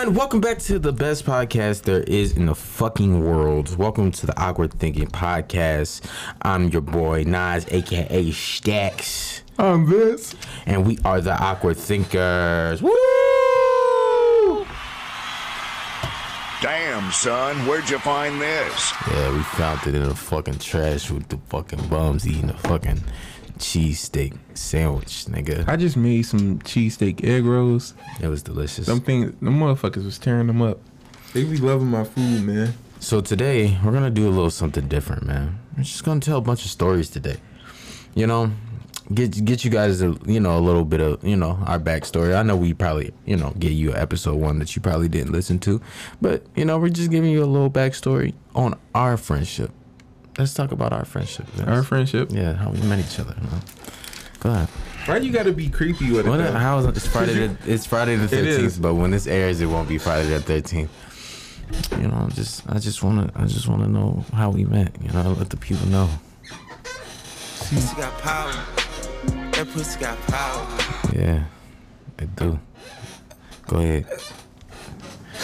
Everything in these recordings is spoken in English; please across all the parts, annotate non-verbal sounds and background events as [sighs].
And welcome back to the best podcast there is in the fucking world. Welcome to the Awkward Thinking Podcast. I'm your boy Nas, aka Stacks, I'm Vince. and we are the Awkward Thinkers. Woo! Damn, son, where'd you find this? Yeah, we found it in the fucking trash with the fucking bums eating the fucking cheesesteak sandwich, nigga. I just made some cheesesteak egg rolls. It was delicious. Them things, them motherfuckers was tearing them up. They be loving my food, man. So today we're gonna do a little something different, man. We're just gonna tell a bunch of stories today. You know, get get you guys a you know a little bit of you know our backstory. I know we probably you know gave you episode one that you probably didn't listen to, but you know we're just giving you a little backstory on our friendship. Let's talk about our friendship. Vince. Our friendship. yeah, how we met each other. Man. Go ahead. Why you gotta be creepy with it? What? though? How is it? It's Friday. The, [laughs] it's Friday the thirteenth, but when this airs, it won't be Friday the thirteenth. You know, just I just wanna I just wanna know how we met. You know, let the people know. Pussy got power. That pussy got power. Yeah, I do. Go ahead.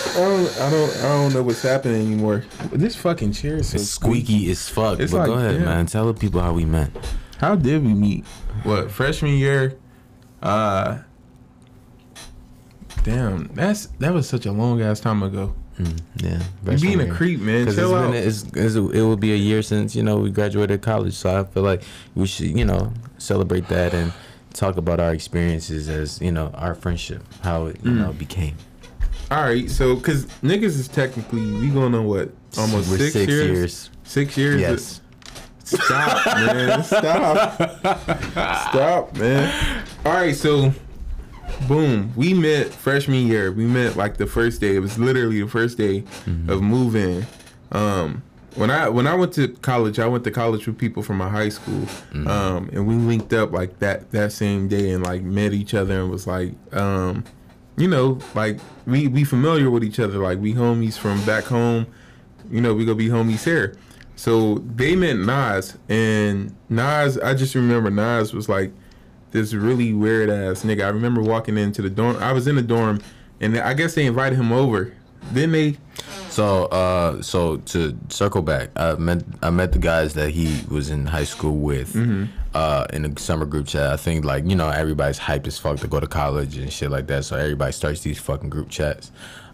I don't, I don't, I don't know what's happening anymore. This fucking chair is so It's squeaky as fuck. It's but like, go ahead, yeah. man. Tell the people how we met. How did we meet? What freshman year? Uh, damn, that's that was such a long ass time ago. Mm, yeah, You being a creep, man. Because it's it's, it's, it will be a year since you know we graduated college, so I feel like we should you know celebrate that and talk about our experiences as you know our friendship, how it you Mm. know became. All right, so because niggas is technically we going on what almost We're six, years? years. Six years. Yes. Stop, man. [laughs] Stop. Stop, man. All right, so boom, we met freshman year. We met like the first day. It was literally the first day of moving. Um, when I when I went to college, I went to college with people from my high school, um, and we linked up like that that same day and like met each other and was like, um, you know, like we we familiar with each other. Like we homies from back home. You know, we gonna be homies here. So they met Nas, and Nas, I just remember Nas was like this really weird ass nigga. I remember walking into the dorm. I was in the dorm, and I guess they invited him over. Then they, So, uh, so to circle back, I met I met the guys that he was in high school with, Mm-hmm. uh, in a summer group chat. I think like you know everybody's hype as fuck to go to college and shit like that. So everybody starts these fucking group chats.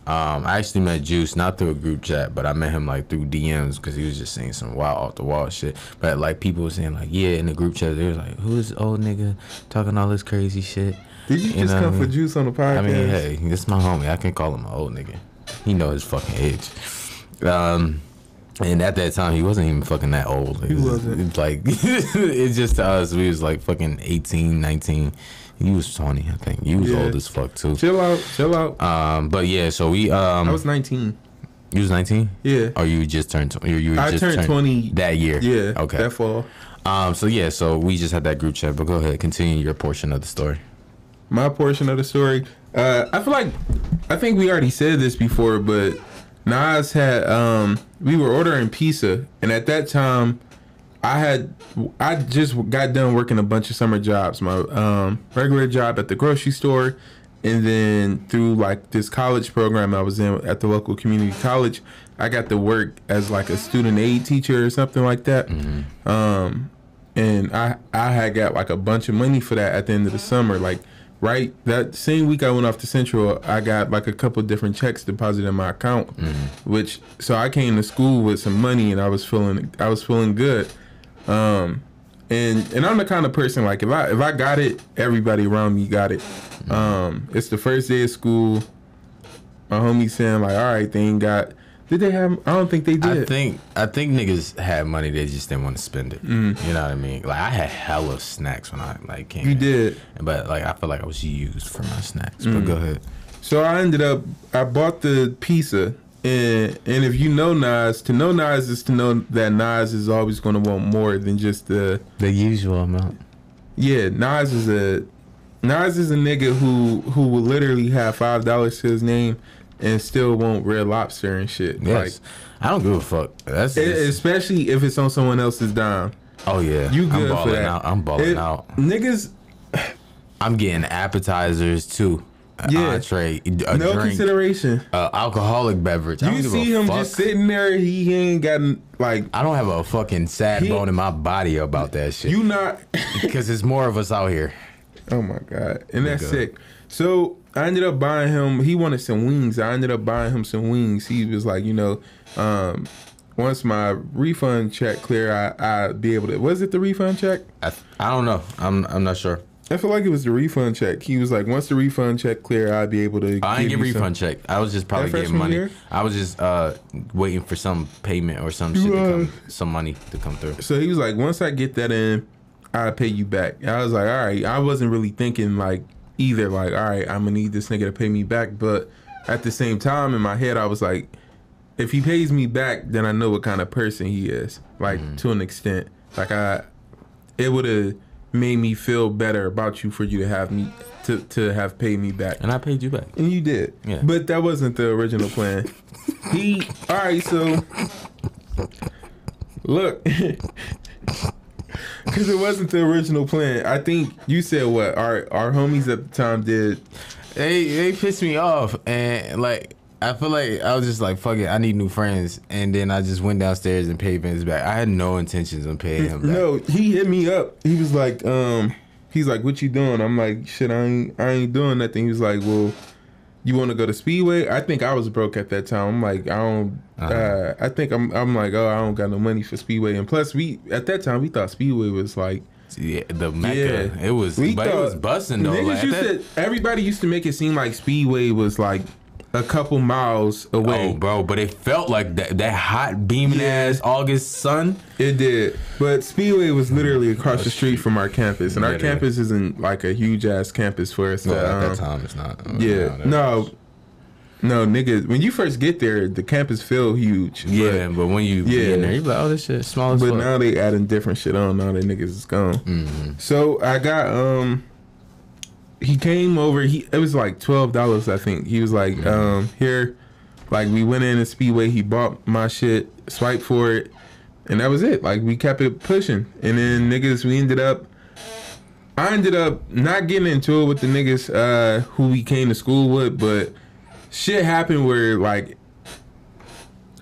Um, I actually met Juice not through a group chat, but I met him like through DMs because he was just saying some wild off the wall shit. But like people were saying like, yeah, in the group chat, they was like, who is this old nigga talking all this crazy shit? did you, You just come I for juice on the podcast? I mean, hey, this is my homie. I can call him an old nigga. He know his fucking age. Um, and at that time, he wasn't even fucking that old. He wasn't. It's [laughs] like [laughs] it's just to us. We was like fucking 18, 19. He was twenty, I think. He was Yeah. old as fuck too. chill out, chill out. Um, but yeah, so we um, I was 19. you was nineteen. Yeah, Or you just turned? tw- You, you I just turned 20 that year. Yeah, Okay. that fall. Um. So yeah. So we just had that group chat. But go ahead, continue your portion of the story. My portion of the story. Uh, I feel like I think we already said this before, but Nas had um, we were ordering pizza, and at that time, I had I just got done working a bunch of summer jobs. My um, regular job at the grocery store, and then through like this college program I was in at the local community college, I got to work as like a student aid teacher or something like that. Um, and I I had got like a bunch of money for that at the end of the summer. Like right that same week I went off to Central, I got like a couple different checks deposited in my account, which so I came to school with some money and I was feeling I was feeling good. Um, and and I'm the kind of person like if I if I got it, everybody around me got it. Um, it's the first day of school. My homie saying like, all right, they ain't got. Did they have? I don't think they did. I think I think niggas had money. They just didn't want to spend it. You know what I mean? Like I had hella snacks when I like came. you in. did. but like I feel like I was used for my snacks. But Mm. go ahead. So I ended up I bought the pizza and and if you know Nas, to know Nas is to know that Nas is always gonna want more than just the The usual amount. yeah, Nas is a Nas is a nigga who who will literally have five dollars to his name and still want red lobster and shit. Yes. I don't give a fuck. That's Like e- especially if it's on someone else's dime. oh yeah. You I'm good balling for that. out. I'm balling It- out. Niggas [sighs] I'm getting appetizers too. Yeah. entree, a no drink, consideration. uh, alcoholic beverage. I You see him fuck. just sitting there. He, ain't gotten like I don't have a fucking sad He- bone in my body about that shit. you not. [laughs] because it's more of us out here. Oh my god, and that's sick. So I ended up buying him. He wanted some wings. I ended up buying him some wings. He was like, you know, um, once my refund check clear, I I'd be able to. Was it the refund check? I, I don't know. I'm I'm not sure. I feel like it was the refund check. He was like, once the refund check clear, I'd be able to. I ain't give get you some- refund check. I was just probably getting money. year? I was just uh waiting for some payment or some shit to uh, come, some money to come through. So he was like, once I get that in, I'll pay you back. I was like, all right. I wasn't really thinking like either, like, all right, I'm gonna need this nigga to pay me back. But at the same time, in my head, I was like, if he pays me back, then I know what kind of person he is. Like Mm-hmm. to an extent, like I, it would have made me feel better about you for you to have me to to have paid me back. And I paid you back. And you did. Yeah. But that wasn't the original plan. he all right, so look. [laughs] [laughs] Cause it wasn't the original plan. I think you said what our our homies at the time did. They they pissed me off and like I feel like I was just like fuck it. I need new friends and then I just went downstairs and paid Vince back. I had no intentions of paying him back. No, he hit me up. He was like, um, he's like, "What you doing?" I'm like, "Shit, I ain't I ain't doing nothing." He was like, "Well, you want to go to Speedway?" I think I was broke at that time. I'm like, I don't. uh Uh-huh. I think I'm. I'm like, oh, I don't got no money for Speedway. And plus, we at that time we thought Speedway was like. Yeah, the Mecca. Yeah. It was We but it was busting though. Like, used that- to, everybody used to make it seem like Speedway was like a couple miles away. Oh, bro, but it felt like that that hot beaming Yeah. ass August sun. It did, but Speedway was literally across the street from our campus, and our campus isn't like a huge ass campus for us. No, at um, that time it's not. Yeah, no, no, nigga. When you first get there, the campus feel huge. Yeah, but, when you yeah, Yeah. in there, you like, oh, this shit small but, fuck. now they adding different shit on. Now that niggas is gone. Mm-hmm. So I got um. He came over. He it was like twelve dollars. I think he was like Mm-hmm. um here, like we went in a Speedway. He bought my shit, swiped for it, and that was it. Like we kept it pushing, and then niggas we ended up. I ended up not getting into it with the niggas uh, who we came to school with, but shit happened where like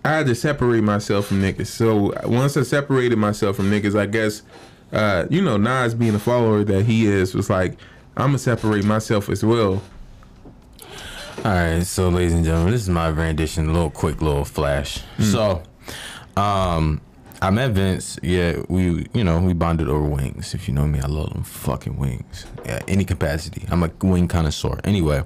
I had to separate myself from niggas. So once I separated myself from niggas, I guess uh, you know Nas being the follower that he is was like I'm gonna separate myself as well. All right, so ladies and gentlemen, this is my rendition, a little quick little flash. So, um, I met Vince. Yeah, we, you know, we bonded over wings. If you know me, I love them fucking wings. Yeah, any capacity. I'm a wing connoisseur. Anyway,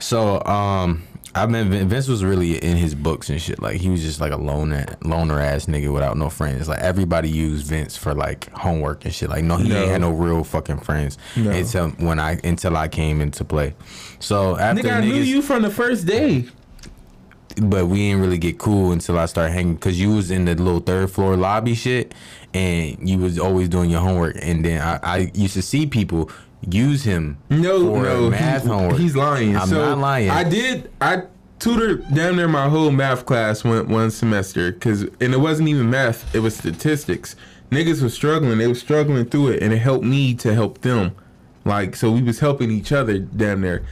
so um, I met Vin- Vince was really in his books and shit. Like he was just like a loner, loner ass nigga without no friends. Like everybody used Vince for like homework and shit. Like no, he No. ain't had no real fucking friends No. until when I until I came into play. So after Nigga, I knew you from the first day. but we didn't really get cool until I started hanging because you was in the little third floor lobby shit, and you was always doing your homework. And then I, I used to see people use him No, for no, math he- homework. he's lying. I'm so not lying. I did. I tutored down there my whole math class one one semester because, and it wasn't even math. It was statistics. Niggas was struggling. They was struggling through it, and it helped me to help them. Like so, we was helping each other down near.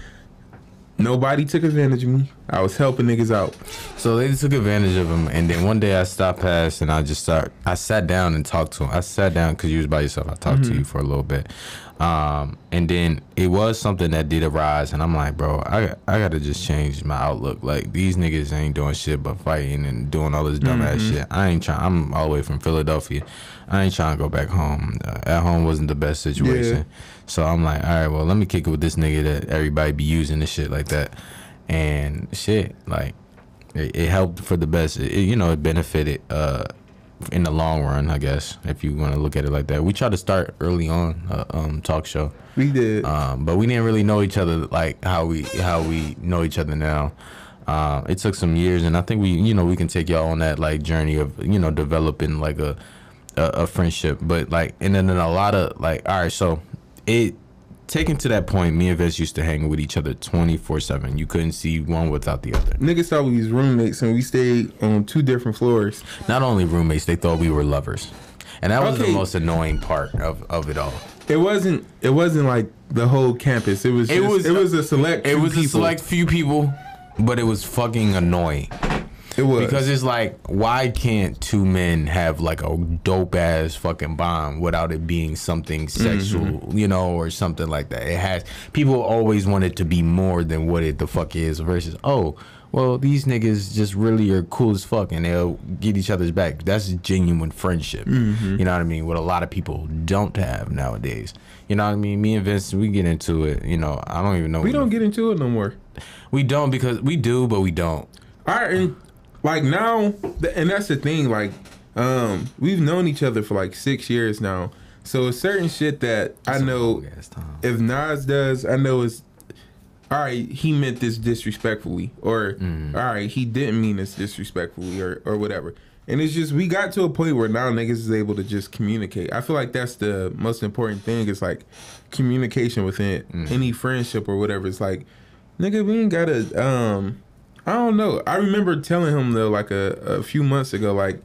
Nobody took advantage of me. I was helping niggas out. So they took advantage of him, and then one day I stopped past and I just start. I sat down and talked to him. I sat down because you was by yourself. I talked to you for a little bit, um, and then it was something that did arise, and I'm like, bro, I I gotta just change my outlook. Like these niggas ain't doing shit but fighting and doing all this dumb ass shit. I ain't trying. I'm all the way from Philadelphia. I ain't trying to go back home. Uh, at home wasn't the best situation. Yeah. So I'm like, all right, well, let me kick it with this nigga that everybody be using this shit like that, and shit like it, it helped for the best. It, you know, it benefited uh, in the long run, I guess, if you want to look at it like that. We tried to start early on a um, talk show, We did. um, but we didn't really know each other like how we how we know each other now. Um, it took some years, and I think we, you know, we can take y'all on that like journey of you know developing like a a, a friendship. But like, and then a lot of like, all right, so it taken to that point, me and Vince used to hang with each other twenty four seven. You couldn't see one without the other. niggas thought we was roommates, and we stayed on two different floors. Not only roommates, they thought we were lovers, and that was the most annoying part of of it all. It wasn't. It wasn't like the whole campus. It was. It it was-. It was a select. It was a people. select few people, but it was fucking annoying. It was Because it's like, why can't two men have like a dope ass fucking bond without it being something sexual, Mm-hmm. you know, or something like that? It has people always want it to be more than what it the fuck is versus oh, well these niggas just really are cool as fuck and they'll get each other's back. That's genuine friendship. Mm-hmm. You know what I mean? What a lot of people don't have nowadays. You know what I mean? Me and Vince, we get into it. You know, I don't even know. we don't get into it no more. We don't because we do, but we don't. All right, and like now, and that's the thing. Like, um, we've known each other for like six years now. So it's certain shit that I know Long ass time. if Nas does, I know it's all right. He meant this disrespectfully, or Mm. all right, he didn't mean this disrespectfully, or or whatever. And it's just we got to a point where now niggas is able to just communicate. I feel like that's the most important thing. Is like communication within Mm. any friendship or whatever. It's like, nigga, we ain't gotta. Um, I don't know. I remember telling him though, like a, a few months ago, like,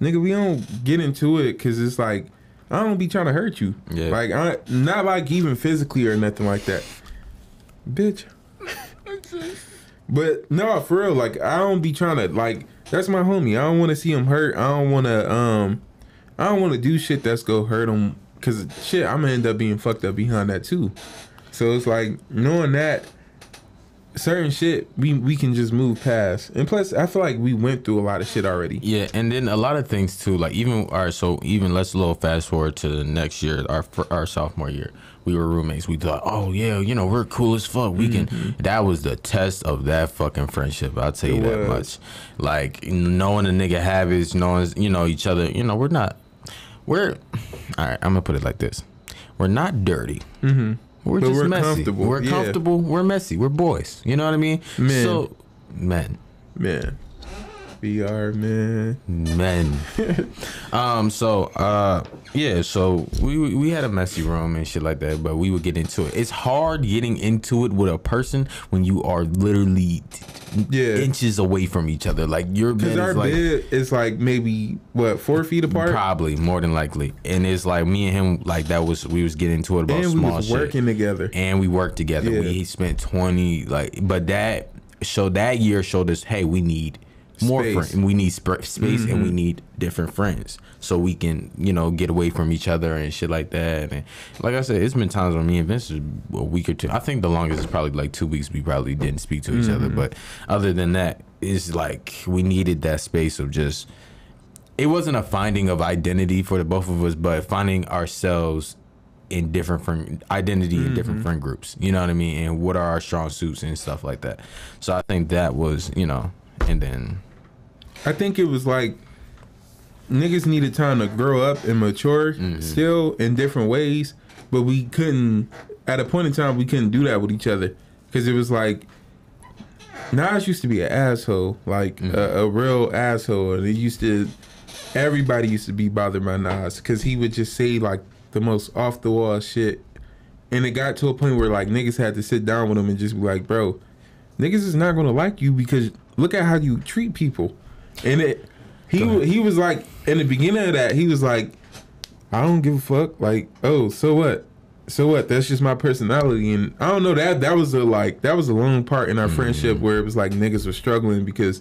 nigga, we don't get into it because it's like I don't be trying to hurt you. Yeah. Like I not like even physically or nothing like that. Bitch. [laughs] but no, for real, like I don't be trying to like that's my homie. I don't want to see him hurt. I don't want to um I don't want to do shit that's go hurt him cuz shit I'm going to end up being fucked up behind that too. So it's like knowing that certain shit we we can just move past. And plus I feel like we went through a lot of shit already. Yeah, and then a lot of things too. Like even all right, so even let's a little fast forward to the next year, our our sophomore year. We were roommates. We thought, oh yeah, you know, we're cool as fuck. We can. That was the test of that fucking friendship. I'll tell you Mm-hmm. It that was. much. Like knowing the nigga habits, knowing you know each other. You know, we're not. We're all right. I'm gonna put it like this: We're not dirty. Mm-hmm. We're But just we're messy. comfortable, We're yeah. comfortable. We're messy. We're boys. You know what I mean? Men. So, men. Man. We are man. men. [laughs] um. So, uh, yeah. So we we had a messy room and shit like that, but we would get into it. It's hard getting into it with a person when you are literally Yeah. inches away from each other. Like your bed Cause is our like bed is like maybe what four feet apart, probably more than likely, and it's like me and him like that was we was getting into it about and we small shit. working together. and we worked together. Yeah. We spent twenty like, but that showed that year showed us, hey, we need more Space. Mm-hmm. friends. We need sp- space, and we need different friends, so we can you know get away from each other and shit like that. And like I said, it's been times when me and Vince is a week or two. I think the longest is probably like two weeks. We probably didn't speak to each Mm-hmm. other, but other than that, it's like we needed that space of just. It wasn't a finding of identity for the both of us, but finding ourselves in different friend identity in Mm-hmm. different friend groups. You know what I mean? And what are our strong suits and stuff like that. So I think that was, you know, and then I think it was like niggas needed time to grow up and mature Mm-hmm. still in different ways, but we couldn't. At a point in time, we couldn't do that with each other because it was like Nas used to be an asshole, like Mm-hmm. a, a real asshole, and it used to. Everybody used to be bothered by Nas because he would just say like the most off the wall shit, and it got to a point where like niggas had to sit down with him and just be like, bro, niggas is not gonna like you because look at how you treat people, and it. He he was like in the beginning of that he was like, I don't give a fuck. Like oh so what, so what? That's just my personality, and I don't know that that was a like that was a long part in our friendship where it was like niggas were struggling because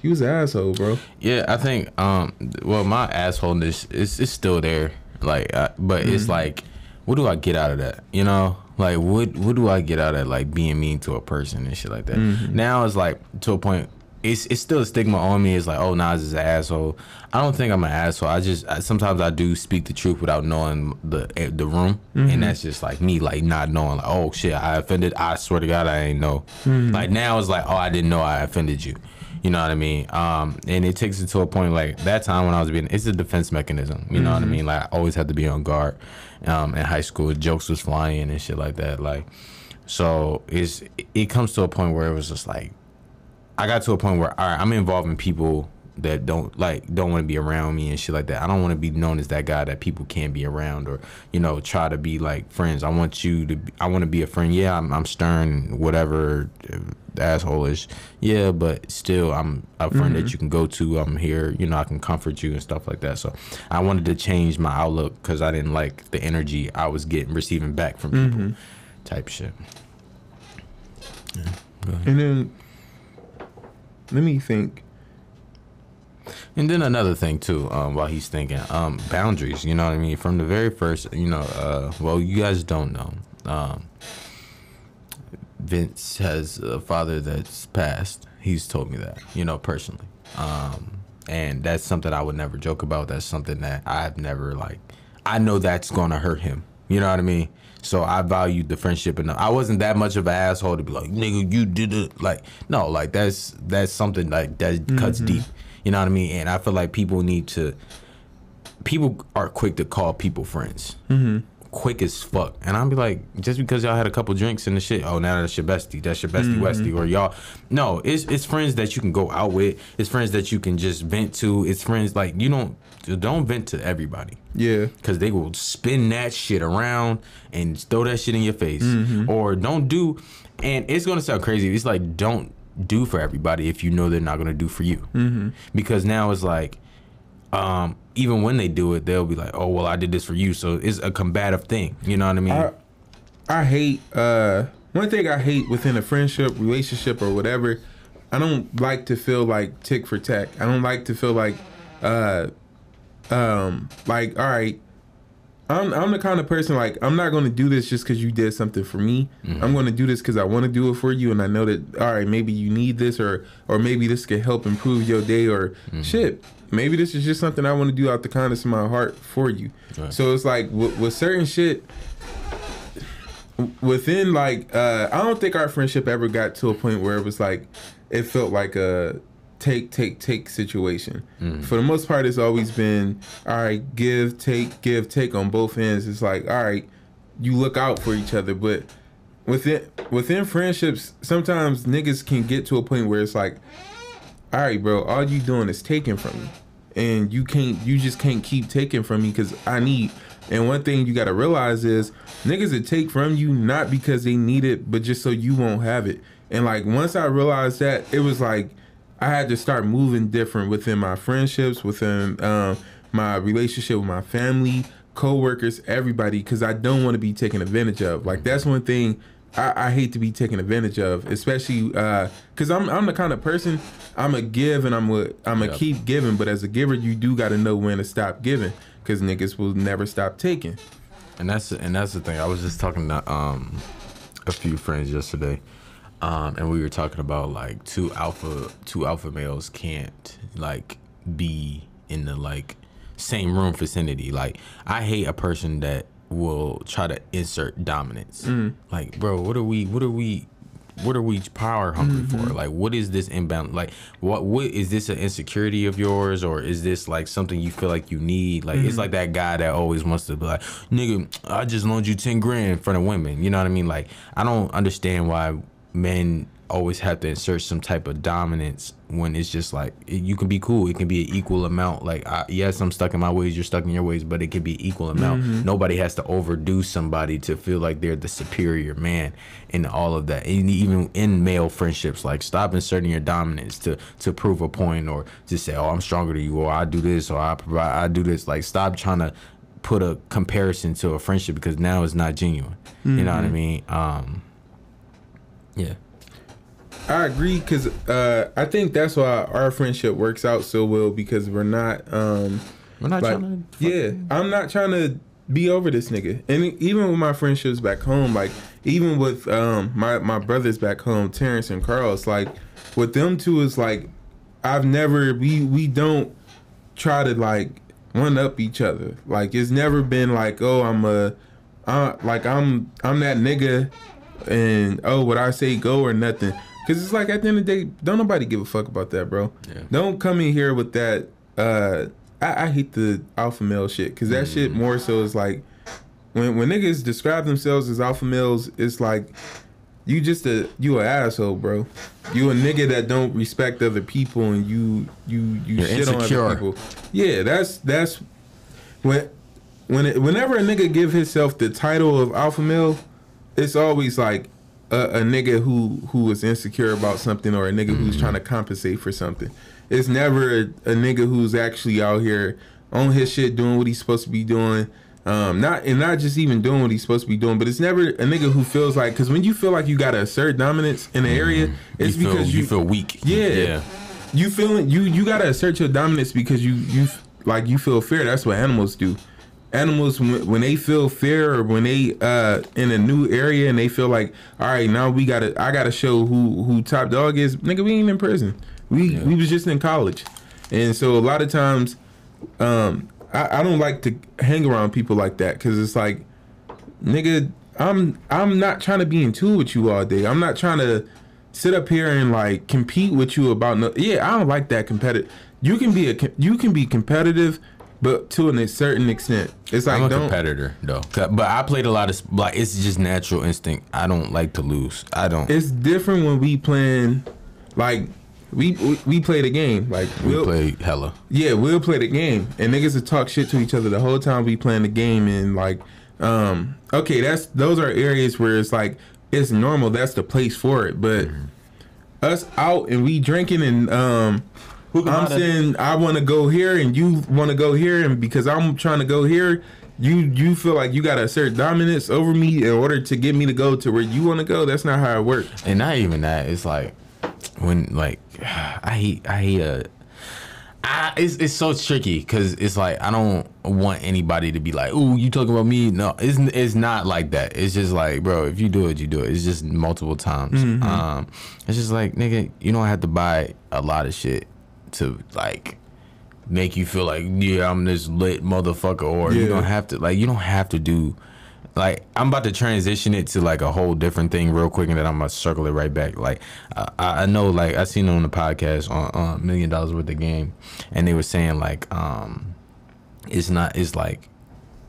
he was an asshole, bro. yeah, I think um well my assholeness is is still there. Like uh, but it's like what do I get out of that? You know? Like what what do I get out of like being mean to a person and shit like that? Now it's like to a point it's it's still a stigma on me. It's like, oh, Nas is an asshole. I don't think I'm an asshole. I just I, sometimes I do speak the truth without knowing the eh, the room, and that's just like me, like not knowing, like, oh shit, I offended. I swear to God, I ain't know. Like now it's like, oh, I didn't know I offended you. You know what I mean? Um, and it takes it to a point like that time when I was being, it's a defense mechanism. You know what I mean? Like I always had to be on guard. Um, in high school, jokes was flying and shit like that. Like, so it's it comes to a point where it was just like I got to a point where all right, I'm involving people that don't like don't want to be around me and shit like that. I don't want to be known as that guy that people can't be around or you know try to be like friends. I want you to. Be, I want to be a friend. Yeah, I'm, I'm stern, whatever, uh, asshole-ish. Yeah, but still, I'm a friend that you can go to. I'm here. You know, I can comfort you and stuff like that. So I wanted to change my outlook because I didn't like the energy I was getting receiving back from people, type shit. And then let me think. And then another thing too, um, while he's thinking, um, boundaries. You know what I mean? From the very first, you know, uh, well, you guys don't know. Um, Vince has a father that's passed. He's told me that, you know, personally. Um, and that's something I would never joke about. That's something that I've never like. I know that's gonna hurt him. You know what I mean? So I valued the friendship enough. I wasn't that much of an asshole to be like, nigga, you did it. Like, no, like that's that's something like that cuts deep. You know what I mean? And I feel like people need to. People are quick to call people friends. Mm-hmm. Quick as fuck, and I'll be like, just because y'all had a couple drinks and the shit, oh now that's your bestie, that's your bestie Westie, or y'all. No, it's it's friends that you can go out with. It's friends that you can just vent to. It's friends like you don't don't vent to everybody. Yeah. because they will spin that shit around and throw that shit in your face. Or don't do and it's gonna sound crazy. It's like don't do for everybody if you know they're not gonna do for you. Because now it's like um even when they do it they'll be like oh well i did this for you. So it's a combative thing. You know what i mean? I, I hate uh one thing I hate within a friendship, relationship, or whatever. I don't like to feel like tick for tack. I don't like to feel like uh um like all right. I'm I'm the kind of person like I'm not going to do this just because you did something for me. I'm going to do this because I want to do it for you, and I know that all right, maybe you need this, or or maybe this could help improve your day, or shit. Maybe this is just something I want to do out the kindness of my heart for you. Right. So it's like with, with certain shit, within like uh I don't think our friendship ever got to a point where it was like it felt like a take take take situation. Mm-hmm. For the most part it's always been all right, give, take, give, take on both ends. It's like, all right, you look out for each other, but within within friendships, sometimes niggas can get to a point where it's like, all right, bro, all you doing is taking from me, and you can't, you just can't keep taking from me because I need. And one thing you gotta realize is niggas that take from you not because they need it, but just so you won't have it. And like once I realized that, it was like I had to start moving different within my friendships, within um, my relationship with my family, coworkers, everybody, because I don't want to be taken advantage of. Like that's one thing I, I hate to be taken advantage of, especially because I'm I'm the kind of person I'm a give and I'm a I'm a Yep. keep giving, but as a giver, you do got to know when to stop giving, because niggas will never stop taking. and that's and that's the thing. I was just talking to um a few friends yesterday, um, and we were talking about like two alpha two alpha males can't like be in the like same room vicinity. Like I hate a person that will try to insert dominance. Mm-hmm. Like, bro, what are we? What are we? What are we power hungry for? Mm-hmm. Like, what is this inbound? Like, what what is this an insecurity of yours, or is this like something you feel like you need? Like, it's mm-hmm. like that guy that always wants to be like, nigga, I just loaned you ten grand in front of women. You know what I mean? Like, I don't understand why men always have to insert some type of dominance when it's just like it, you can be cool. It can be an equal amount. Like, I, yes, I'm stuck in my ways. You're stuck in your ways, but it can be equal amount. Nobody has to overdo somebody to feel like they're the superior man in all of that. And even in male friendships, like stop inserting your dominance to to prove a point or to say, oh, I'm stronger than you, or I do this, or I provide, I do this. Like, stop trying to put a comparison to a friendship because now it's not genuine. You know what I mean? Um, yeah. I agree because uh, I think that's why our friendship works out so well because we're not. Um, We're not like, trying to. yeah, I'm not trying to be over this nigga. And even with my friendships back home, like even with um, my my brothers back home, Terrence and Carl, it's like with them two, is like I've never we we don't try to like one up each other. Like it's never been like oh I'm a uh, like I'm I'm that nigga and oh what I say go or nothing. Cause it's like at the end of the day, don't nobody give a fuck about that, bro. Yeah. Don't come in here with that. Uh, I, I hate the alpha male shit, cause that shit more so is like when when niggas describe themselves as alpha males, it's like you just a you a asshole, bro. You a nigga that don't respect other people and you you you You're shit on other people. Yeah, that's that's when when it, whenever a nigga give himself the title of alpha male, it's always like a, a nigga who who is insecure about something or a nigga who's trying to compensate for something. It's never a, a nigga who's actually out here on his shit doing what he's supposed to be doing. Um, not and not just even doing what he's supposed to be doing, but it's never a nigga who feels like because when you feel like you gotta assert dominance in the area, it's you feel, because you, feel weak. yeah. yeah. You feeling you you gotta assert your dominance because you you like you feel fear. That's what animals do. Animals when, when they feel fear or when they uh in a new area and they feel like all right now we gotta I gotta show who who top dog is. Nigga, we ain't in prison. We we was just in college, and so a lot of times, um, I, I don't like to hang around people like that because it's like nigga, I'm I'm not trying to be in tune with you all day. I'm not trying to sit up here and like compete with you about no. Yeah, I don't like that competitive. You can be a you can be competitive, but to a certain extent, it's like I'm a don't. competitor though. but I played a lot of like it's just natural instinct. I don't like to lose. I don't. It's different when we playing, like we we, we play the game. Like we we'll, play hella. Yeah, we'll play the game, and niggas will talk shit to each other the whole time we playing the game, and like, um, okay, that's those are areas where it's like it's normal. That's the place for it. But us out and we drinking and um, I'm saying I want to go here and you want to go here, and because I'm trying to go here, you you feel like you got to assert dominance over me in order to get me to go to where you want to go. That's not how it works. and not even that. It's like when like [sighs] I hate I hate a. I, it's it's so tricky because it's like I don't want anybody to be like, "Ooh, you talking about me?" No, it's it's not like that. It's just like, bro, if you do it, you do it. It's just multiple times. Um, it's just like, nigga, you don't have to buy a lot of shit to like make you feel like, yeah, I'm this lit motherfucker, or you don't have to like, you don't have to do. Like I'm about to transition it to like a whole different thing real quick, and then I'm gonna circle it right back. Like I, I know, like I seen it on the podcast on uh, Million Dollaz Worth of Game, and they were saying like, um, it's not, it's like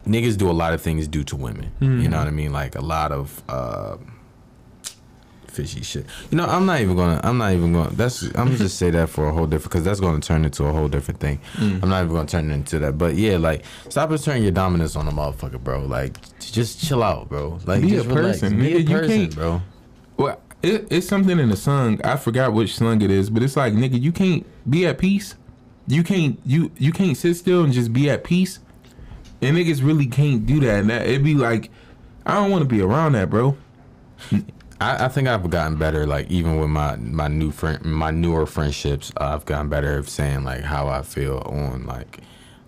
niggas do a lot of things due to women. You know what I mean? Like a lot of uh, fishy shit. You know, I'm not even gonna. I'm not even gonna. That's. I'm gonna just say that for a whole different because that's gonna turn into a whole different thing. Mm. I'm not even gonna turn it into that. But yeah, like stop asserting your dominance on a motherfucker, bro. Like just chill out, bro. Like Be just a person, Be a nigga. You person, can't- bro. Well, it, it's something in the song. I forgot which song it is, but it's like, nigga, you can't be at peace. You can't you you can't sit still and just be at peace. And niggas really can't do that. And that it'd be like, I don't want to be around that, bro. I, I think I've gotten better. Like even with my my new friend, my newer friendships, uh, I've gotten better of saying like how I feel on like.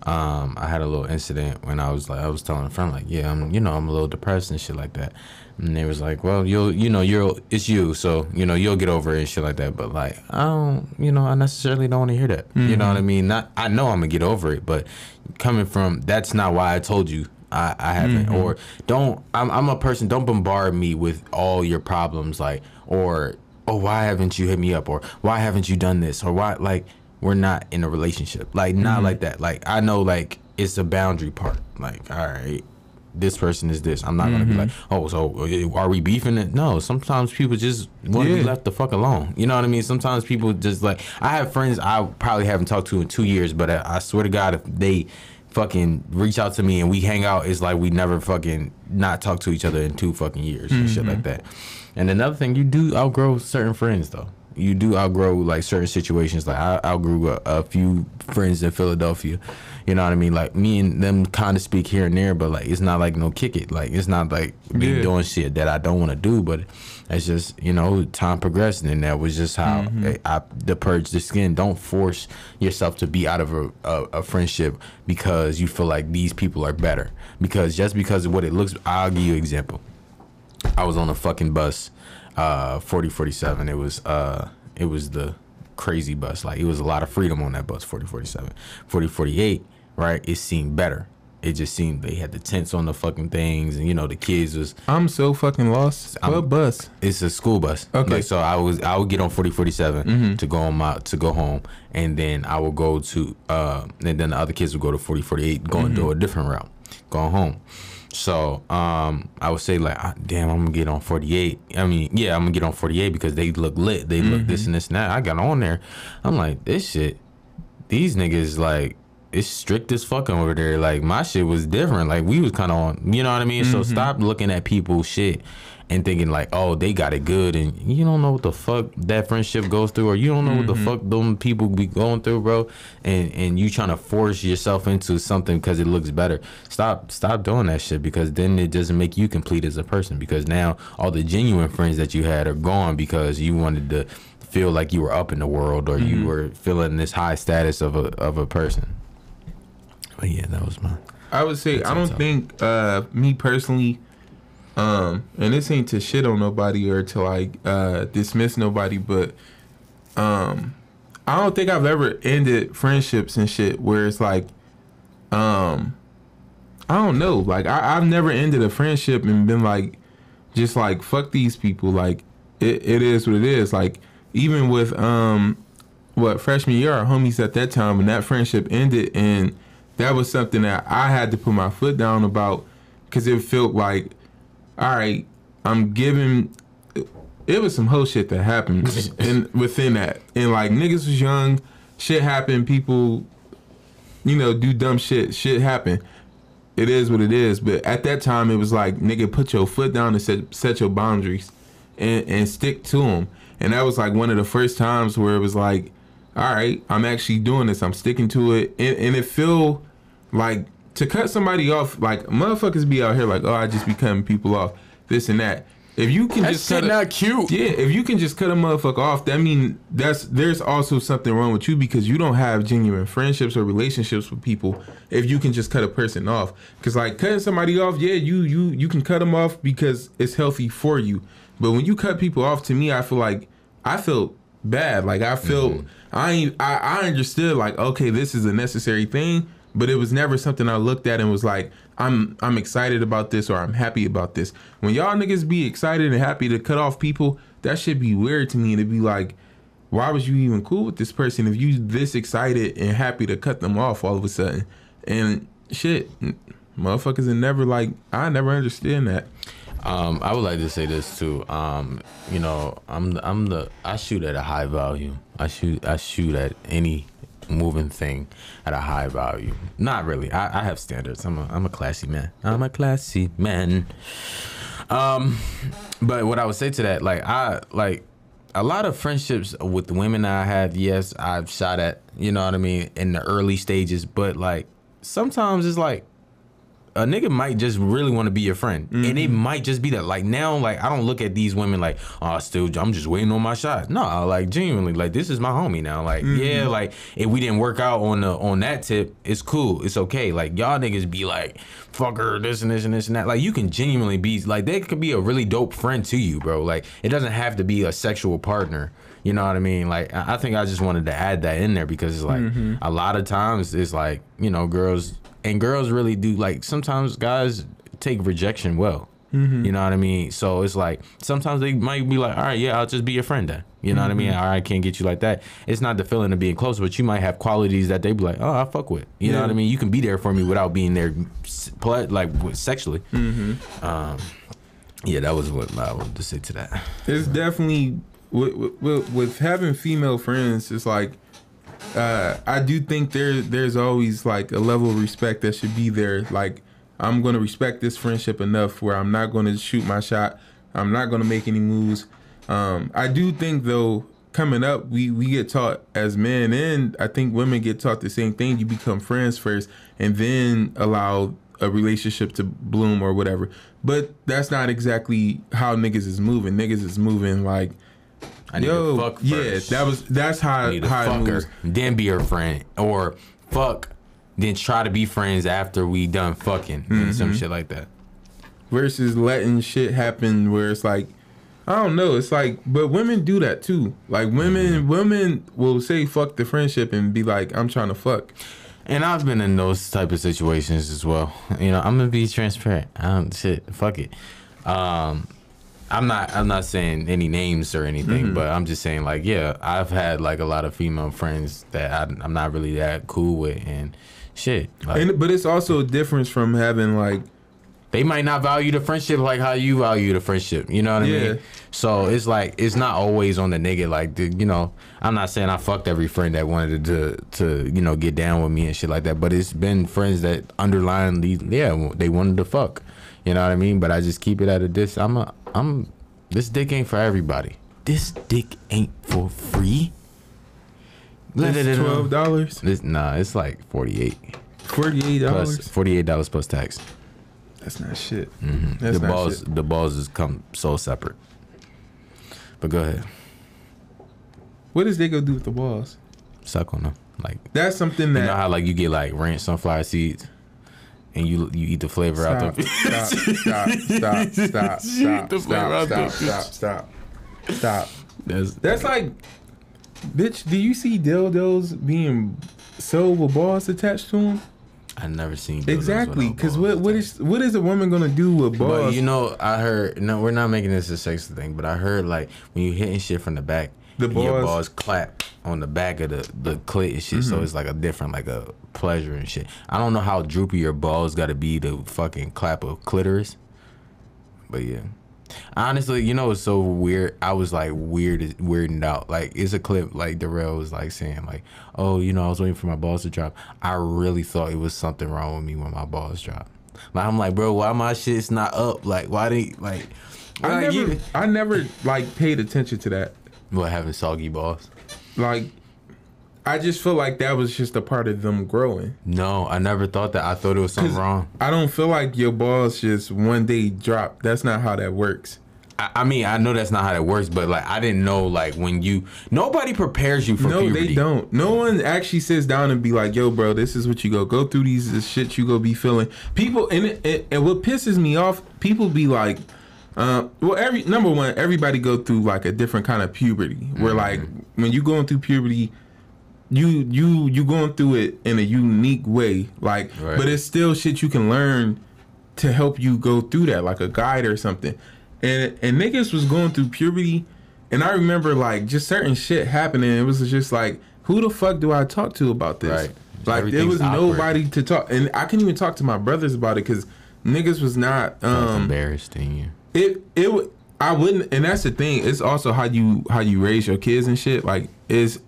Um, I had a little incident when I was like, I was telling a friend like, yeah, I'm, you know, I'm a little depressed and shit like that. And they was like, well, you'll, you know, you're, it's you, so you know, you'll get over it and shit like that. But like, I don't, you know, I necessarily don't want to hear that. You know what I mean? Not, I know I'm gonna get over it, but coming from, that's not why I told you I, I haven't. Mm-hmm. Or don't I'm, I'm a person don't bombard me with all your problems like or oh why haven't you hit me up? Or why haven't you done this? Or why like we're not in a relationship. Like not mm-hmm. like that. Like I know like it's a boundary part. Like all right this person is this. I'm not gonna be mm-hmm. like oh so uh, are we beefing it? No sometimes people just want to be left the fuck alone. You know what I mean? Sometimes people just like I have friends I probably haven't talked to in two years but I, I swear to God if they fucking reach out to me and we hang out it's like we never fucking not talk to each other in two fucking years and shit like mm-hmm. that. And another thing, you do outgrow certain friends though. You do outgrow like certain situations. Like I outgrew a, a few friends in Philadelphia. You know what I mean? Like me and them kind of speak here and there, but like it's not like no kick it. Like it's not like me Yeah. doing shit that I don't want to do, but it's just you know time progressing, and that was just how I, I the purge the skin. Don't force yourself to be out of a, a, a friendship because you feel like these people are better. Because just because of what it looks, I'll give you an example. I was on a fucking bus, uh, forty forty seven. It was uh, it was the crazy bus. Like it was a lot of freedom on that bus. 4047, 4048, right? It seemed better. It just seemed they had the tents on the fucking things, and you know the kids was. I'm so fucking lost. I'm- what bus? It's a school bus. Okay. Like, so I was I would get on forty forty seven to go on my to go home, and then I would go to uh, and then the other kids would go to forty forty eight, going to a different route, going home. So um, I would say like, ah, damn, I'm gonna get on 48. I mean, yeah, I'm gonna get on 48 because they look lit. They look this and this and that. I got on there. I'm like, this shit. These niggas like. It's strict as fucking over there. Like my shit was different. Like we was kind of on, you know what I mean. So mm-hmm. stop looking at people's shit and thinking like, oh, they got it good, and you don't know what the fuck that friendship goes through, or you don't know what the mm-hmm. fuck them people be going through, bro. And and you trying to force yourself into something because it looks better. Stop stop doing that shit because then it doesn't make you complete as a person. Because now all the genuine friends that you had are gone because you wanted to feel like you were up in the world or you mm-hmm. were feeling this high status of a of a person. But yeah, that was my. I would say I don't think uh me personally um and this ain't to shit on nobody or to like uh dismiss nobody but um I don't think I've ever ended friendships and shit where it's like um I don't know. Like I, I've never ended a friendship and been like just like fuck these people. Like it, it is what it is. Like even with um what freshman year our homies at that time when that friendship ended and that was something that I had to put my foot down about because it felt like all right I'm giving it was some whole shit that happened [laughs] and within that and like niggas was young shit happened people you know do dumb shit shit happened. it is what it is but at that time it was like nigga put your foot down and set, set your boundaries and, and stick to them and that was like one of the first times where it was like all right i'm actually doing this i'm sticking to it and, and it feel like to cut somebody off like motherfuckers be out here like oh i just be cutting people off this and that if you can just cut a- cute. yeah, if you can just cut a motherfucker off, that mean that's there's also something wrong with you because you don't have genuine friendships or relationships with people. If you can just cut a person off, because like cutting somebody off, yeah, you you you can cut them off because it's healthy for you. But when you cut people off, to me, I feel like I felt bad. Like I felt mm-hmm. I ain't I I understood like okay, this is a necessary thing, but it was never something I looked at and was like, I'm I'm excited about this or I'm happy about this. When y'all niggas be excited and happy to cut off people, that should be weird to me to be like, why was you even cool with this person if you this excited and happy to cut them off all of a sudden? And shit, motherfuckers are never like I never understand that. Um, I would like to say this too. Um, you know, I'm the, I'm the I shoot at a high value. I shoot I shoot at any moving thing at a high value. Not really. I, I have standards. I'm a I'm a classy man. I'm a classy man. Um, but what I would say to that, like I like a lot of friendships with women I have. Yes, I've shot at. You know what I mean in the early stages, but like sometimes it's like a nigga might just really want to be your friend, and it mm-hmm. might just be that. Like now, like I don't look at these women like, oh, still, I'm just waiting on my shot. No, like genuinely, like this is my homie now. Like yeah, mm-hmm. like if we didn't work out on the on that tip, it's cool, it's okay. Like y'all niggas be like, fuck her, this and this and this and that. Like you can genuinely be like they could be a really dope friend to you, bro. Like it doesn't have to be a sexual partner. You know what I mean? Like I I think I just wanted to add that in there because it's like mm-hmm. a lot of times it's like you know girls and girls really do like sometimes guys take rejection well. Mm-hmm. You know what I mean? So it's like sometimes they might be like, all right, yeah, I'll just be your friend then. You know what I mean? Mm-hmm. All right, I can't get you like that. It's not the feeling of being close, but you might have qualities that they be like, oh, I fuck with. You know what I mean? You can be there for me without being there, like sexually. Mm-hmm. Um, yeah, that was what I wanted to say to that. It's definitely with, with, with having female friends. It's like uh, I do think there there's always like a level of respect that should be there. Like I'm gonna respect this friendship enough where I'm not gonna shoot my shot. I'm not gonna make any moves. Um, I do think though, coming up, we we get taught as men, and I think women get taught the same thing. You become friends first, and then allow a relationship to bloom or whatever. But that's not exactly how niggas is moving. Niggas is moving like, I need yo, to fuck yeah, that was that's how I need to how fuck her, then be her friend, or fuck, then try to be friends after we done fucking, and some Mm-hmm. shit like that. versus letting shit happen where it's like I don't know, it's like but women do that too. Like women women will say fuck the friendship and be like I'm trying to fuck. And I've been in those type of situations as well. You know, I'm gonna be transparent. I don't shit. Fuck it. Um, I'm not. I'm not saying any names or anything, mm-hmm. but I'm just saying like, yeah, I've had like a lot of female friends that I, I'm not really that cool with, and shit. Like, And but it's also a difference from having like They might not value the friendship like how you value the friendship. You know what I Yeah. mean? So it's like it's not always on the nigga. Like the, you know, I'm not saying I fucked every friend that wanted to to you know get down with me and shit like that. But it's been friends that underlyingly, yeah, they wanted to fuck. You know what I mean? But I just keep it at a dis. I'm a I'm this dick ain't for everybody. This dick ain't for free. That's twelve dollars, This nah, it's like forty eight forty eight plus dollars. forty eight dollars plus tax. That's not shit. Mm-hmm. That's the not balls shit. the balls just come so separate. But go ahead, What does they go do with the balls? suck on them. Like That's something that you know how like you get like ranch sunflower seeds, and you you eat the flavor out Stop, the. stop, [laughs] stop, stop, stop, stop, the stop, stop, stop, stop, stop. That's, That's like, bitch. Do you see dildos being sold with balls attached to them? I never seen dildos Exactly, because what what is what is a woman gonna do with balls? But you know, I heard no, we're not making this a sex thing, but I heard like when you hitting shit from the back, The and your balls- balls clap on the back of the the clit and shit, Mm-hmm. so it's like a different like a pleasure and shit. I don't know how droopy your balls got to be to fucking clap a clitoris, but yeah. Honestly, you know, it's so weird. I was like weird, weirding out. Like it's a clip like Darrell was like saying like, "Oh, you know, I was waiting for my balls to drop." I really thought it was something wrong with me when my balls dropped. Like I'm like, bro, why my shit's not up? Like, why did like? I like, never, you- I never like paid attention to that. What having soggy balls? Like, I just feel like that was just a part of them growing. No, I never thought that. I thought it was something wrong. I don't feel like your balls just one day drop. That's not how that works. I, I mean, I know that's not how that works, but like, I didn't know like when you nobody prepares you for that. no, puberty. they don't. No one actually sits down and be like, "Yo, bro, this is what you go go through. These is shit you go be feeling." People and it, it, and what pisses me off, people be like, uh, "Well, every number one, everybody go through like a different kind of puberty. Where Mm-hmm. like when you going through puberty." You you you going through it in a unique way, like, Right. but it's still shit you can learn to help you go through that, like a guide or something. And and niggas was going through puberty, and I remember like just certain shit happening. It was just like, who the fuck do I talk to about this? Right. Like there was awkward. nobody to talk, and I couldn't even talk to my brothers about it because niggas was not. Um, embarrassed in you. It it would I wouldn't, and that's the thing. It's also how you how you raise your kids and shit. Like is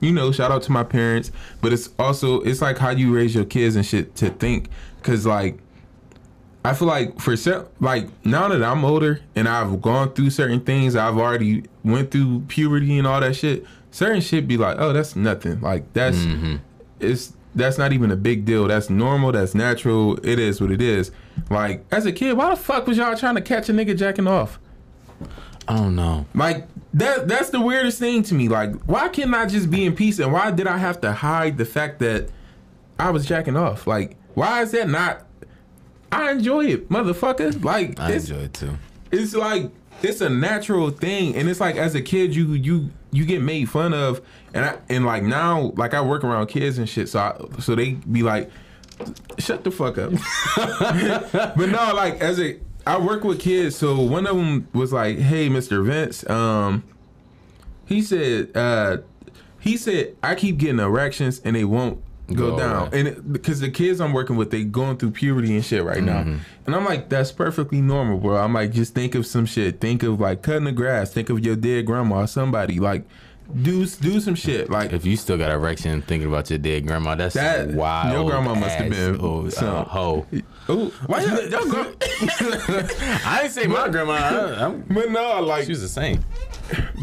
you know, shout out to my parents, but it's also it's like how you raise your kids and shit to think, because like I feel like for cer- like now that I'm older and I've gone through certain things, I've already went through puberty and all that shit. Certain shit be like, oh, that's nothing. Like that's mm-hmm. it's that's not even a big deal. That's normal. That's natural. It is what it is. Like as a kid, why the fuck was y'all trying to catch a nigga jacking off? I don't know. Like that that's the weirdest thing to me. Like why can't I just be in peace and why did I have to hide the fact that I was jacking off? Like why is that not I enjoy it, motherfucker. Like I enjoy it too. it's like it's a natural thing and it's like as a kid you you you get made fun of and I and like now like I work around kids and shit so I, so they be like shut the fuck up. [laughs] But no like as a I work with kids so one of them was like hey Mr. Vince um he said uh he said I keep getting erections and they won't go, Go down. and because the kids I'm working with they going through puberty and shit right now. And I'm like that's perfectly normal bro. I'm like just think of some shit. Think of like cutting the grass. Think of your dead grandma or somebody. Like do do some shit like If you still got erection thinking about your dead grandma, that's That- wild. your grandma must have been old, some- uh, hoe. oh why y'all, y'all [laughs] I didn't say my grandma. I, I'm, but no like she was the same.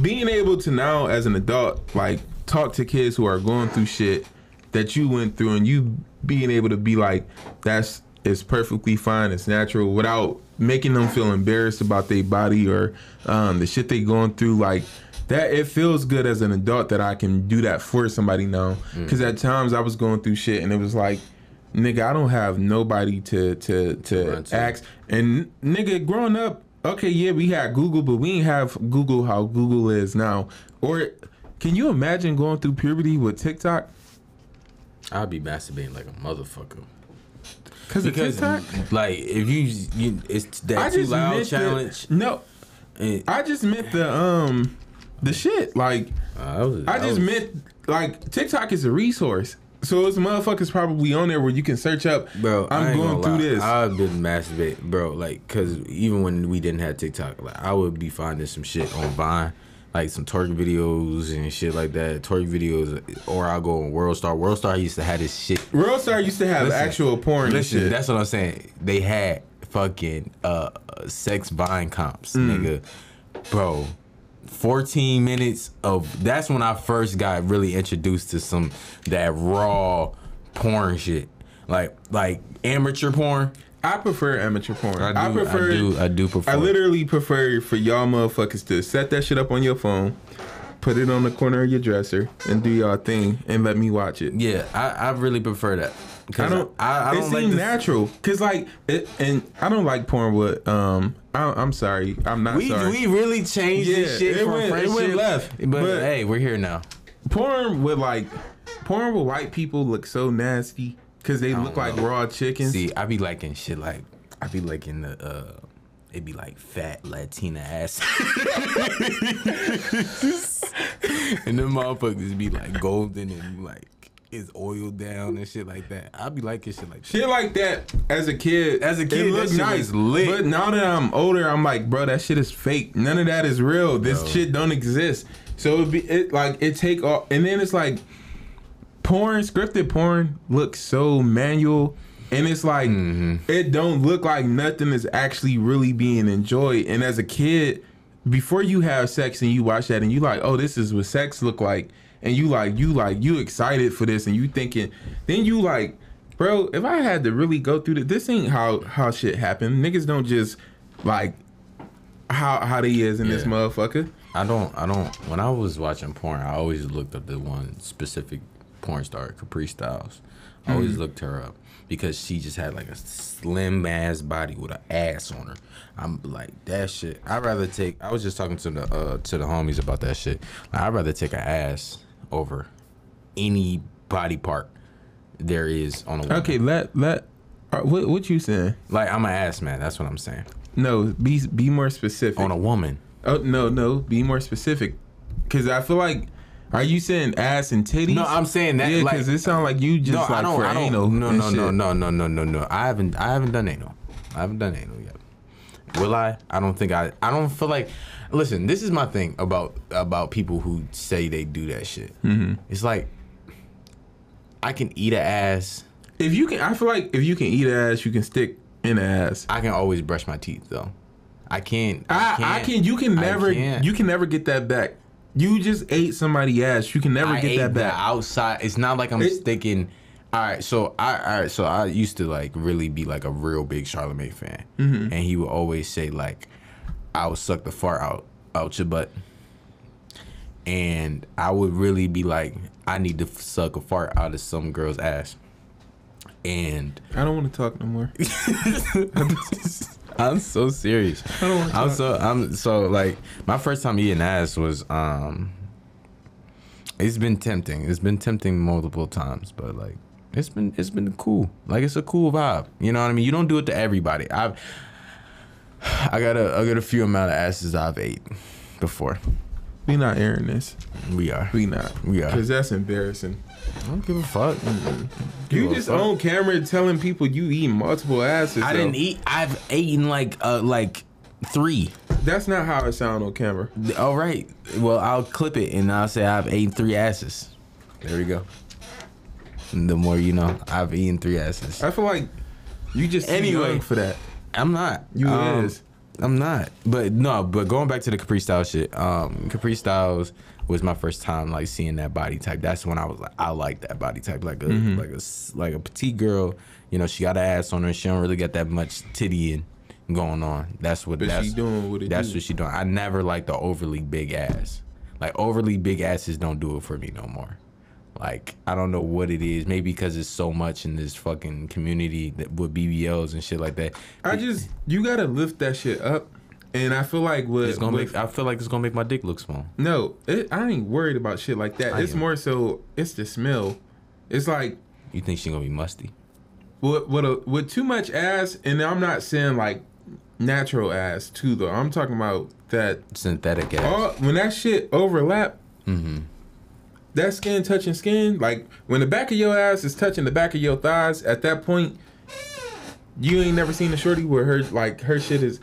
being able to now as an adult like talk to kids who are going through shit that you went through and you being able to be like that's it's perfectly fine it's natural without making them feel embarrassed about their body or um, the shit they going through like that it feels good as an adult that i can do that for somebody now. Because at times i was going through shit and it was like nigga i don't have nobody to to to to. ask. And nigga growing up okay yeah we had google but we ain't have google how google is now. Or can you imagine going through puberty with tiktok? I'd be masturbating like a motherfucker. Cause of tiktok? like if you you it's that too loud challenge. the, no. I just meant the um the shit like uh, was- I just meant like TikTok is a resource. So it's motherfuckers probably on there where you can search up. Bro, I I'm going through lie. this. I've been masturbating, bro. Like, cause even when we didn't have TikTok, like I would be finding some shit on Vine, like some twerk videos and shit like that. Twerk videos, or I'll go on World Star. World Star used to have this shit. World Star used to have Listen, actual porn Listen, shit. that's what I'm saying. They had fucking uh sex Vine comps, Mm. nigga, bro. 14 minutes of that's when I first got really introduced to some that raw porn shit. Like like amateur porn. I prefer amateur porn. I I, prefer. I do, I do prefer. I literally prefer for y'all motherfuckers to set that shit up on your phone, put it on the corner of your dresser, and do y'all thing, and let me watch it. yeah, I, I really prefer that. I don't. I, I it don't seems like this- natural, cause like, it, and I don't like porn with. Um, I, I'm sorry, I'm not We sorry. we really changed Yeah, this shit it from went- it friendship. went left, but, but- hey, we're here now. porn with like, porn with white people look so nasty, cause they look like raw chickens. See, I be liking shit like I be liking the uh it be like fat Latina ass. [laughs] and them motherfuckers be like golden and like it's oiled down and shit like that. I'd be liking shit like that. Shit like that as a kid. As a it kid, looked that shit lit. But now that I'm older, I'm like, bro, that shit is fake. None of that is real. This Bro. shit don't exist. So it be it like it take off, and then it's like porn, scripted porn looks so manual, and it's like Mm-hmm. it don't look like nothing is actually really being enjoyed. And as a kid, before you have sex and you watch that and you like, oh, this is what sex look like, and you like you like you excited for this and you thinking, then you like, bro, if I had to really go through this, this ain't how how shit happened Niggas don't just like how how they is in this motherfucker. I don't I don't when I was watching porn, I always looked up the one specific porn star, Kapri Styles. I always Mm-hmm. looked her up because she just had like a slim ass body with an ass on her. I'm like that shit. I'd rather take. I was just talking to the uh, to the homies about that shit. Like, I'd rather take an ass over any body part there is on a woman. Okay, let let uh, what what you saying? Like I'm an ass man. That's what I'm saying. No, be be more specific. On a woman. Oh no, no, be more specific. Cause I feel like, are you saying ass and titties? No, I'm saying that, Yeah, like- cause it sounds like you just no, like I don't. for I don't. anal. no, no, no, no, no, no, no, no. I haven't. I haven't done anal. I haven't done anal yet. Will I? I don't think I. I don't feel like. Listen, this is my thing about about people who say they do that shit. Mm-hmm. It's like I can eat an ass. If you can, I feel like if you can eat ass, you can stick in ass. I can always brush my teeth though. I can't. I, I can. You can I never. can't. You can never get that back. You just ate somebody ass. You can never I get that back. outside. It's not like I'm It- sticking. All right, so I all right, so I used to like really be like a real big Charlemagne fan, Mm-hmm. and he would always say like, "I would suck the fart out out your butt," and I would really be like, "I need to suck a fart out of some girl's ass," and I don't want to talk no more. [laughs] I'm so serious. I don't wanna I'm talk. so I'm so like my first time eating ass was um. It's been tempting. It's been tempting multiple times, but like it's been it's been cool. Like it's a cool vibe. You know what I mean? You don't do it to everybody. I've I got a I got a few amount of asses I've ate before. We not airing this. We are. We not. We are. Cause that's embarrassing. I don't give a fuck. Give You a just fuck. on camera telling people you eat multiple asses. I though. didn't eat. I've eaten like uh like three. That's not how it sound on camera. All right. Well, I'll clip it and I'll say I've eaten three asses. There we go. And the more you know, I've eaten three asses. I feel like you just Anyway. anyway for that. I'm not. You Um, is. I'm not. But no. But going back to the Kapri Style shit. Um, Kapri Styles was my first time like seeing that body type. That's when I was like, I like that body type, like a Mm-hmm. like a like a petite girl. You know, she got an ass on her. She don't really get that much titty in going on. That's what. But that's she doing what it That's do. what she doing. I never liked the overly big ass. Like overly big asses don't do it for me no more. Like I don't know what it is. Maybe because it's so much in this fucking community that with BBLs and shit like that. I just you gotta lift that shit up, and I feel like with, It's gonna make. I feel like it's gonna make my dick look small. no, it, I ain't worried about shit like that. I it's am. more so it's the smell. It's like You think she gonna be musty? with with, a, with too much ass, and I'm not saying like natural ass too though. I'm talking about that Synthetic ass. all when that shit overlap. Mm-hmm. That skin touching skin, like when the back of your ass is touching the back of your thighs, at that point, you ain't never seen a shorty where her like her shit is.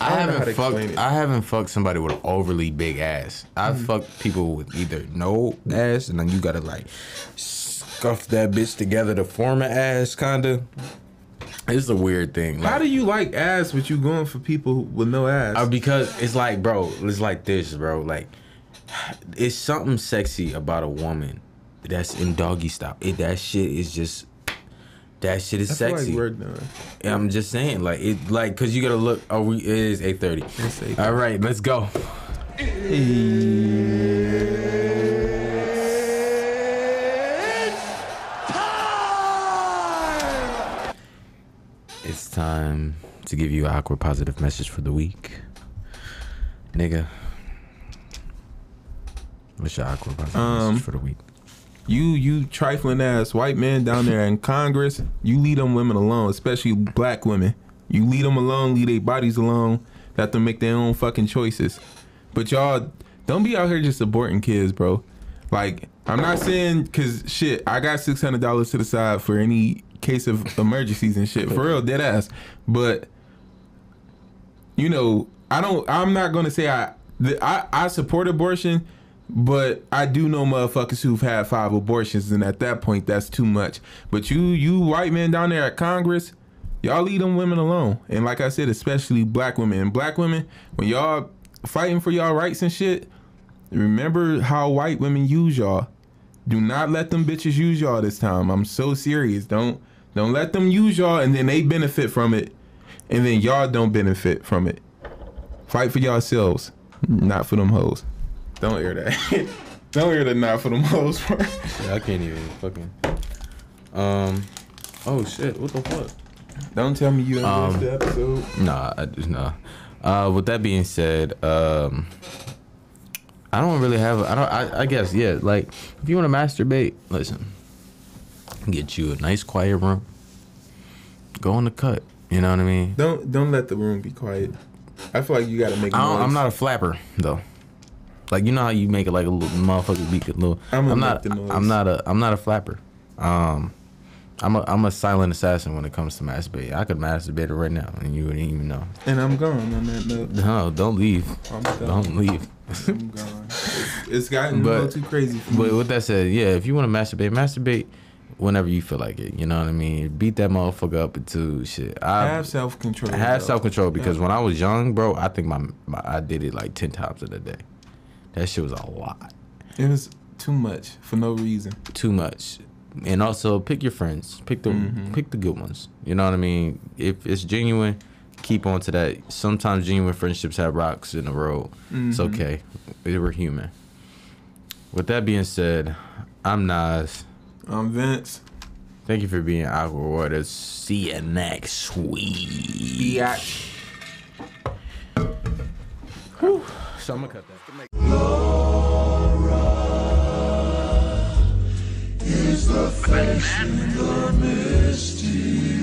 I, don't know how to haven't fucked. I haven't fucked somebody with an overly big ass. I've Mm. fucked people with either no ass, and then you gotta like scuff that bitch together to form an ass, kinda. It's a weird thing. How do you like ass, but you going for people with no ass? Uh, because it's like, bro, it's like this, bro. Like, it's something sexy about a woman that's in doggy style. It, that shit is just, that shit is feel sexy. like we're. I'm just saying, like, it, like, cause you gotta look. Oh, we it is eight thirty. It's 8:30. All right, let's go. It's time to give you an awkward positive message for the week. Nigga. What's your awkward Um, for the week? You you trifling ass white man down there in Congress, you leave them women alone, especially black women. You leave them alone, leave their bodies alone, let them make their own fucking choices. But y'all don't be out here just aborting kids, bro. Like I'm not saying cause shit, I got six hundred dollars to the side for any case of emergencies and shit. For real, dead ass. But you know, I don't. I'm not gonna say I. The, I I support abortion, but I do know motherfuckers who've had five abortions, and at that point, that's too much. But you you white men down there at Congress, y'all leave them women alone. And like I said, especially black women and black women, when y'all fighting for y'all rights and shit, remember how white women use y'all. Do not let them bitches use y'all this time. I'm so serious. Don't don't let them use y'all, and then they benefit from it and then y'all don't benefit from it. Fight for yourselves, not for them hoes. Don't hear that. [laughs] don't hear the not for the [laughs] most part. I can't even fucking. Um. Oh shit! What the fuck? Don't tell me you ain't Um, the episode. Nah, I just nah. Uh, with that being said, um, I don't really have. I don't. I, I guess yeah. Like, if you want to masturbate, listen. Get you a nice quiet room. Go on the cut. You know what I mean? Don't don't let the room be quiet. I feel like you gotta make. Noise. I'm not a flapper though. Like you know how you make it like a little motherfucker be a little. I'ma I'm not. I'm not a. I'm not a flapper. Um, I'm a. I'm a silent assassin when it comes to masturbate. I could masturbate right now and you wouldn't even know. And I'm gone on that note. No, don't leave. I'm done. Don't leave. [laughs] I'm gone. It's, it's gotten a little too crazy for But with that said, yeah, if you want to masturbate, masturbate whenever you feel like it. You know what I mean? Beat that motherfucker up into shit. I Have self control. have self control because when I was young, bro, I think my, my I did it like ten times in a day. That shit was a lot, It was too much for no reason. too much. And also pick your friends, pick the Mm-hmm. pick the good ones. You know what I mean? If it's genuine, keep on to that. Sometimes genuine friendships have rocks in the road. It's Mm-hmm. okay. We're human. With that being said, I'm Nas. I'm Vince. Thank you for being Aqua Waters. See you next week. Yeah. So I'm gonna cut that. Is the face in the misty